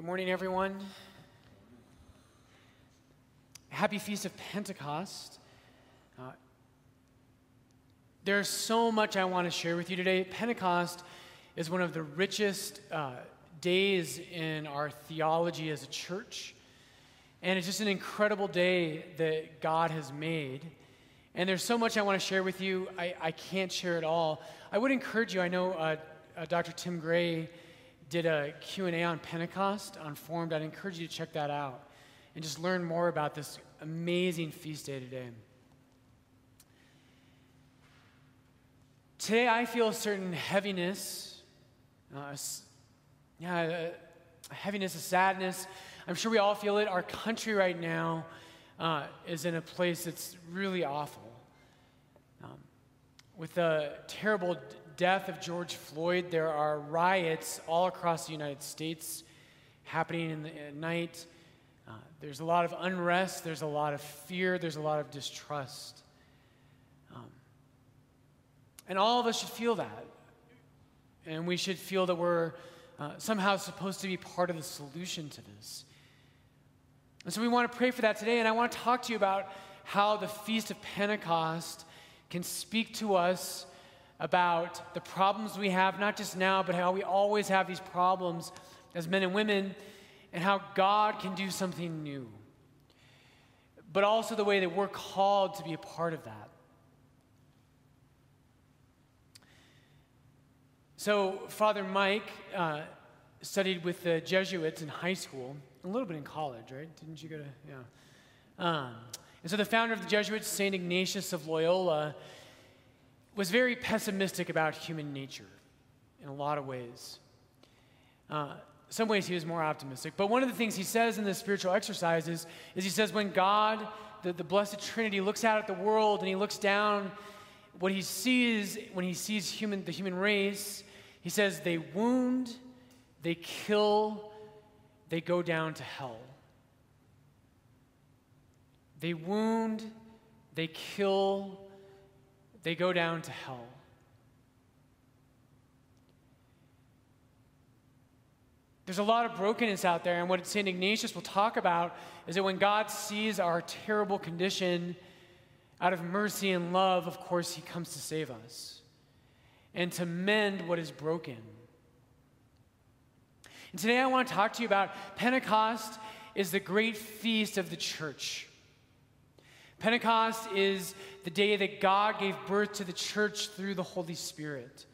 Good morning, everyone. Happy Feast of Pentecost. Uh, there's so much I want to share with you today. Pentecost is one of the richest uh, days in our theology as a church. And it's just an incredible day that God has made. And there's so much I want to share with you. I, I can't share it all. I would encourage you, I know uh, uh Dr. Tim Gray did a Q&A on Pentecost on Formed. I'd encourage you to check that out and just learn more about this amazing feast day today. Today, I feel a certain heaviness, uh, yeah, a heaviness, a sadness. I'm sure we all feel it. Our country right now uh, is in a place that's really awful. Um, with the terrible death of George Floyd, there are riots all across the United States happening in the, at night. Uh, there's a lot of unrest, there's a lot of fear, there's a lot of distrust. Um, and all of us should feel that. And we should feel that we're uh, somehow supposed to be part of the solution to this. And so we want to pray for that today. And I want to talk to you about how the Feast of Pentecost can speak to us about the problems we have, not just now, but how we always have these problems as men and women, and how God can do something new. But also the way that we're called to be a part of that. So, Father Mike uh, studied with the Jesuits in high school, a little bit in college, right? Didn't you go to, yeah. Um, and so, the founder of the Jesuits, St. Ignatius of Loyola, was very pessimistic about human nature in a lot of ways. Uh, some ways he was more optimistic. But one of the things he says in the spiritual exercises is he says, when God, the, the Blessed Trinity, looks out at the world and he looks down, what he sees when he sees human, the human race, he says, they wound, they kill, they go down to hell. They wound, they kill, they go down to hell. There's a lot of brokenness out there, and what St. Ignatius will talk about is that when God sees our terrible condition, out of mercy and love, of course, He comes to save us and to mend what is broken. And today I want to talk to you about Pentecost is the great feast of the church. Pentecost is the day that God gave birth to the church through the Holy Spirit.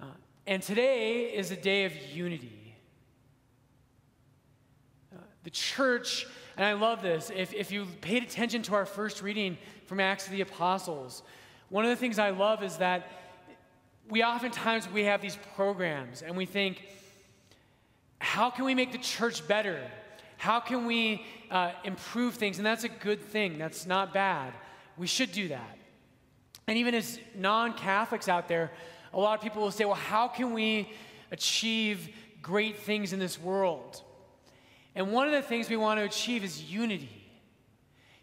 Uh, and today is a day of unity. Uh, the church, and I love this, if, if you paid attention to our first reading from Acts of the Apostles, one of the things I love is that we oftentimes we have these programs and we think, how can we make the church better? How can we uh, improve things? And that's a good thing, that's not bad. We should do that. And even as non Catholics out there, a lot of people will say, well, how can we achieve great things in this world? And one of the things we want to achieve is unity.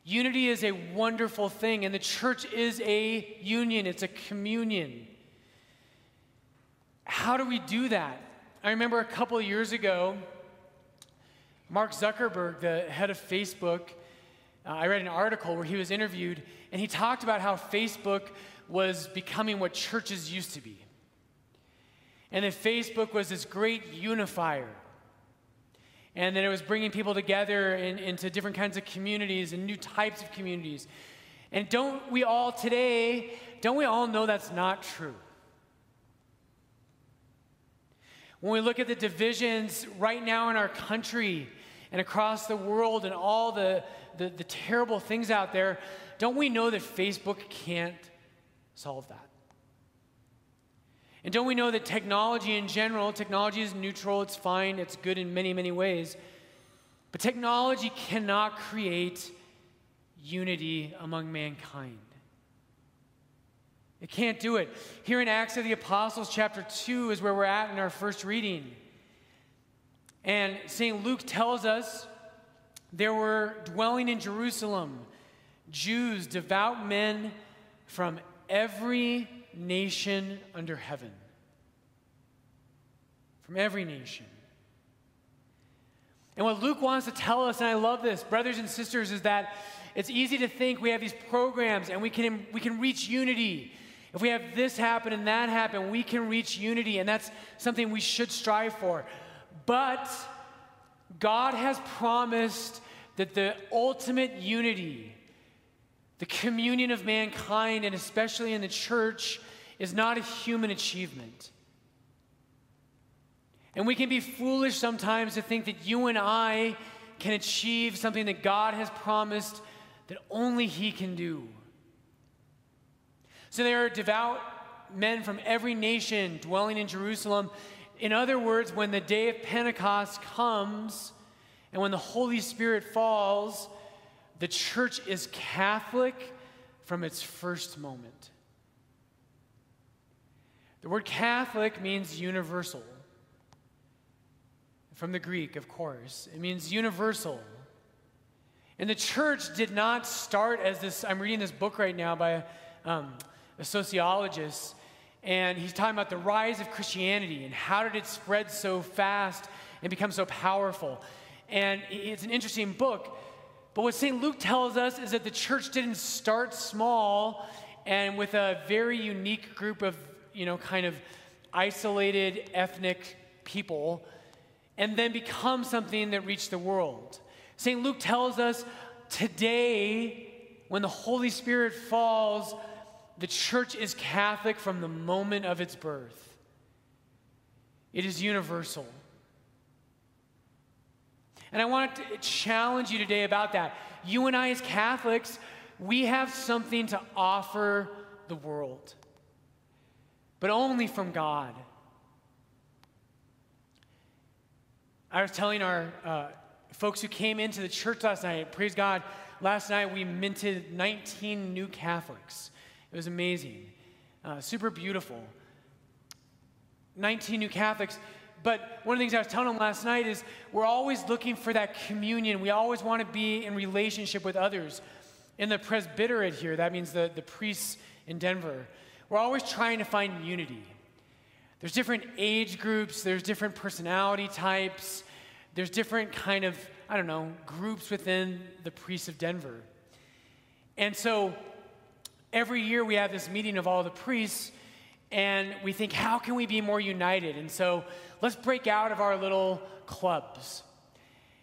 Unity is a wonderful thing, and the church is a union, it's a communion. How do we do that? I remember a couple of years ago, Mark Zuckerberg, the head of Facebook, uh, I read an article where he was interviewed, and he talked about how Facebook was becoming what churches used to be. And that Facebook was this great unifier. And that it was bringing people together in, into different kinds of communities and new types of communities. And don't we all today, don't we all know that's not true? When we look at the divisions right now in our country, and across the world and all the, the, the terrible things out there, don't we know that Facebook can't solve that? And don't we know that technology in general, technology is neutral, it's fine, it's good in many, many ways, but technology cannot create unity among mankind. It can't do it. Here in Acts of the Apostles, chapter 2, is where we're at in our first reading. And St. Luke tells us there were dwelling in Jerusalem Jews, devout men from every nation under heaven. From every nation. And what Luke wants to tell us, and I love this, brothers and sisters, is that it's easy to think we have these programs and we can, we can reach unity. If we have this happen and that happen, we can reach unity, and that's something we should strive for. But God has promised that the ultimate unity, the communion of mankind, and especially in the church, is not a human achievement. And we can be foolish sometimes to think that you and I can achieve something that God has promised that only He can do. So there are devout men from every nation dwelling in Jerusalem. In other words, when the day of Pentecost comes and when the Holy Spirit falls, the church is Catholic from its first moment. The word Catholic means universal. From the Greek, of course, it means universal. And the church did not start as this. I'm reading this book right now by um, a sociologist, and he's talking about the rise of Christianity and how did it spread so fast and become so powerful. And it's an interesting book. But what St. Luke tells us is that the church didn't start small and with a very unique group of, you know, kind of isolated ethnic people and then become something that reached the world. St. Luke tells us today, when the Holy Spirit falls, the church is Catholic from the moment of its birth. It is universal. And I want to challenge you today about that. You and I, as Catholics, we have something to offer the world, but only from God. I was telling our uh, folks who came into the church last night, praise God, last night we minted 19 new Catholics. It was amazing, uh, super beautiful. 19 new Catholics. But one of the things I was telling them last night is we're always looking for that communion. We always want to be in relationship with others. In the presbyterate here, that means the, the priests in Denver, we're always trying to find unity. There's different age groups, there's different personality types, there's different kind of, I don't know, groups within the priests of Denver. And so every year we have this meeting of all the priests, and we think, how can we be more united? And so let's break out of our little clubs.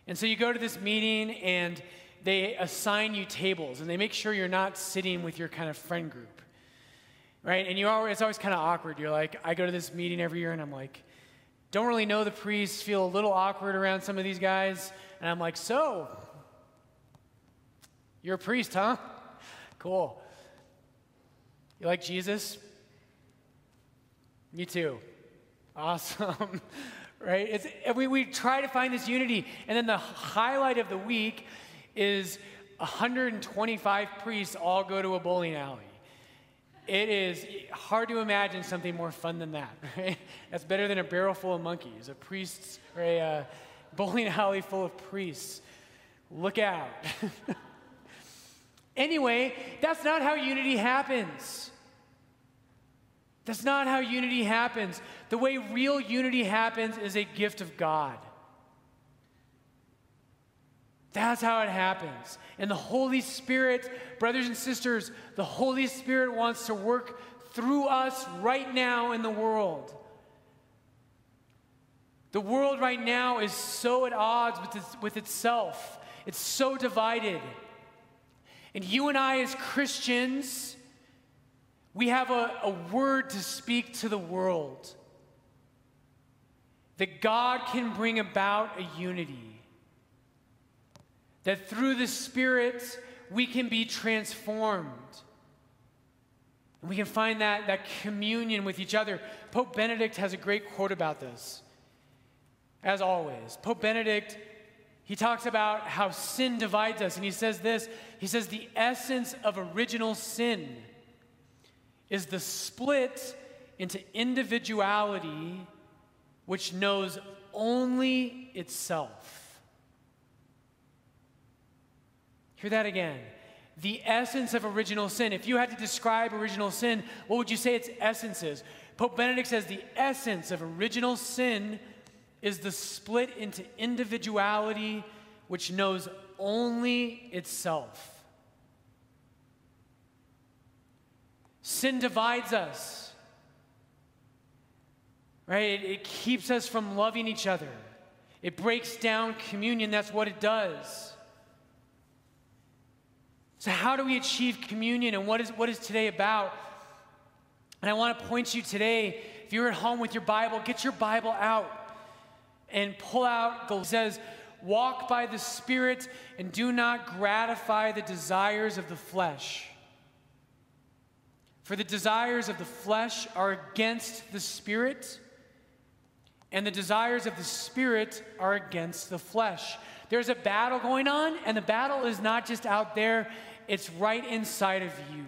And so you go to this meeting, and they assign you tables, and they make sure you're not sitting with your kind of friend group. Right? And you always, it's always kind of awkward. You're like, I go to this meeting every year, and I'm like, don't really know the priests, feel a little awkward around some of these guys. And I'm like, so, you're a priest, huh? Cool. You like Jesus? Me too. Awesome. right? It's, we, we try to find this unity. And then the highlight of the week is 125 priests all go to a bowling alley. It is hard to imagine something more fun than that. Right? That's better than a barrel full of monkeys, a priest or a uh, bowling alley full of priests. Look out. anyway, that's not how unity happens. That's not how unity happens. The way real unity happens is a gift of God. That's how it happens. And the Holy Spirit, brothers and sisters, the Holy Spirit wants to work through us right now in the world. The world right now is so at odds with, its, with itself, it's so divided. And you and I, as Christians, we have a, a word to speak to the world that God can bring about a unity that through the Spirit we can be transformed. And we can find that, that communion with each other. Pope Benedict has a great quote about this. As always, Pope Benedict, he talks about how sin divides us, and he says this He says, The essence of original sin is the split into individuality which knows only itself. Hear that again. The essence of original sin. If you had to describe original sin, what would you say its essence is? Pope Benedict says the essence of original sin is the split into individuality which knows only itself. Sin divides us, right? It, it, keeps us from loving each other. It breaks down communion. That's what it does. So, how do we achieve communion and what is, what is today about? And I want to point you today, if you're at home with your Bible, get your Bible out and pull out the says, walk by the Spirit and do not gratify the desires of the flesh. For the desires of the flesh are against the Spirit, and the desires of the Spirit are against the flesh. There's a battle going on, and the battle is not just out there, it's right inside of you.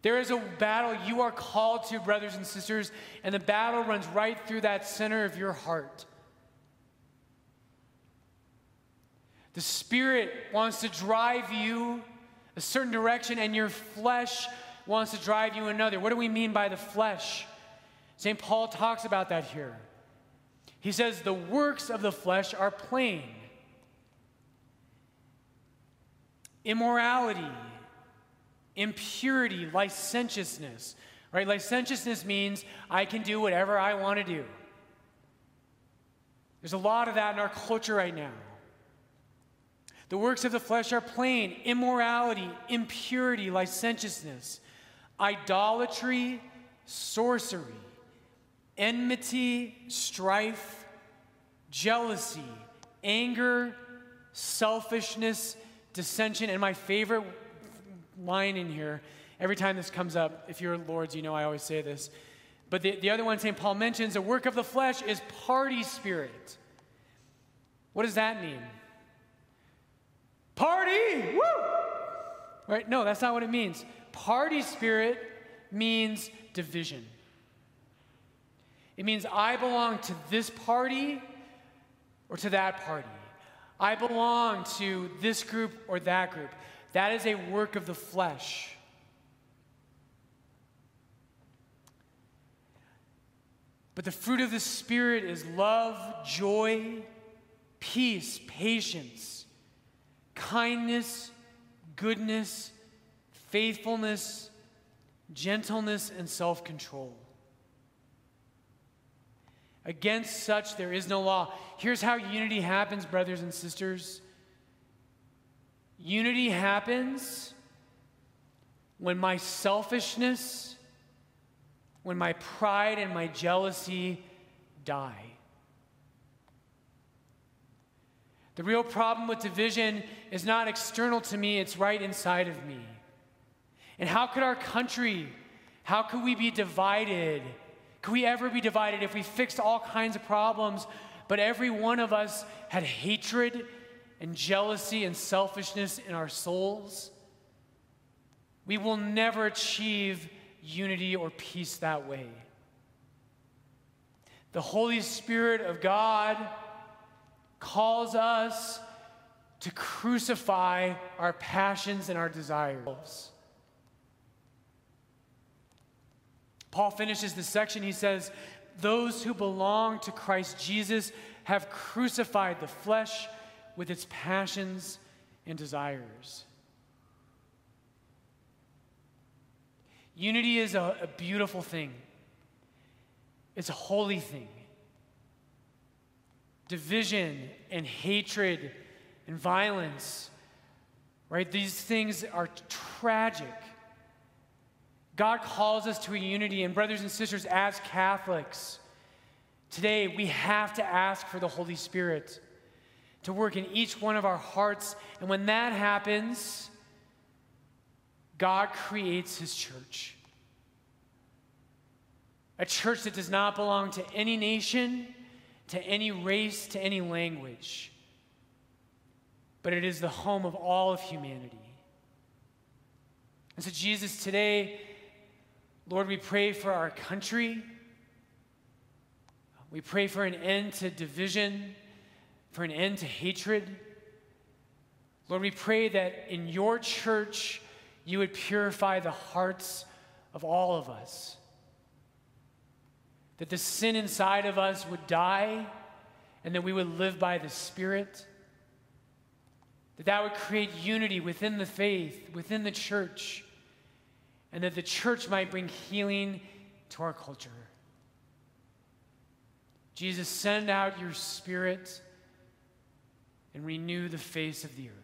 There is a battle you are called to, brothers and sisters, and the battle runs right through that center of your heart. The Spirit wants to drive you a certain direction, and your flesh wants to drive you another. What do we mean by the flesh? St. Paul talks about that here. He says, The works of the flesh are plain immorality impurity, licentiousness. Right? Licentiousness means I can do whatever I want to do. There's a lot of that in our culture right now. The works of the flesh are plain immorality, impurity, licentiousness, idolatry, sorcery, enmity, strife, jealousy, anger, selfishness, dissension, and my favorite line in here. Every time this comes up, if you're Lord's, you know I always say this. But the, the other one St. Paul mentions, the work of the flesh is party spirit. What does that mean? Party! Woo! Right? No, that's not what it means. Party spirit means division. It means I belong to this party or to that party. I belong to this group or that group. That is a work of the flesh. But the fruit of the Spirit is love, joy, peace, patience, kindness, goodness, faithfulness, gentleness, and self control. Against such there is no law. Here's how unity happens, brothers and sisters Unity happens when my selfishness, when my pride and my jealousy die. The real problem with division is not external to me, it's right inside of me. And how could our country, how could we be divided? Could we ever be divided if we fixed all kinds of problems, but every one of us had hatred and jealousy and selfishness in our souls, we will never achieve unity or peace that way. The Holy Spirit of God calls us to crucify our passions and our desires. Paul finishes this section. He says, Those who belong to Christ Jesus have crucified the flesh with its passions and desires. Unity is a, a, beautiful thing, it's a holy thing. Division and hatred and violence, right? These things are tragic. God calls us to a unity, and brothers and sisters, as Catholics, today we have to ask for the Holy Spirit to work in each one of our hearts. And when that happens, God creates his church. A church that does not belong to any nation, to any race, to any language, but it is the home of all of humanity. And so, Jesus, today, Lord, we pray for our country. We pray for an end to division for an end to hatred. Lord, we pray that in your church, you would purify the hearts of all of us. That the sin inside of us would die and that we would live by the Spirit. That that would create unity within the faith, within the church, and that the church might bring healing to our culture. Jesus, send out your Spirit and renew the face of the earth.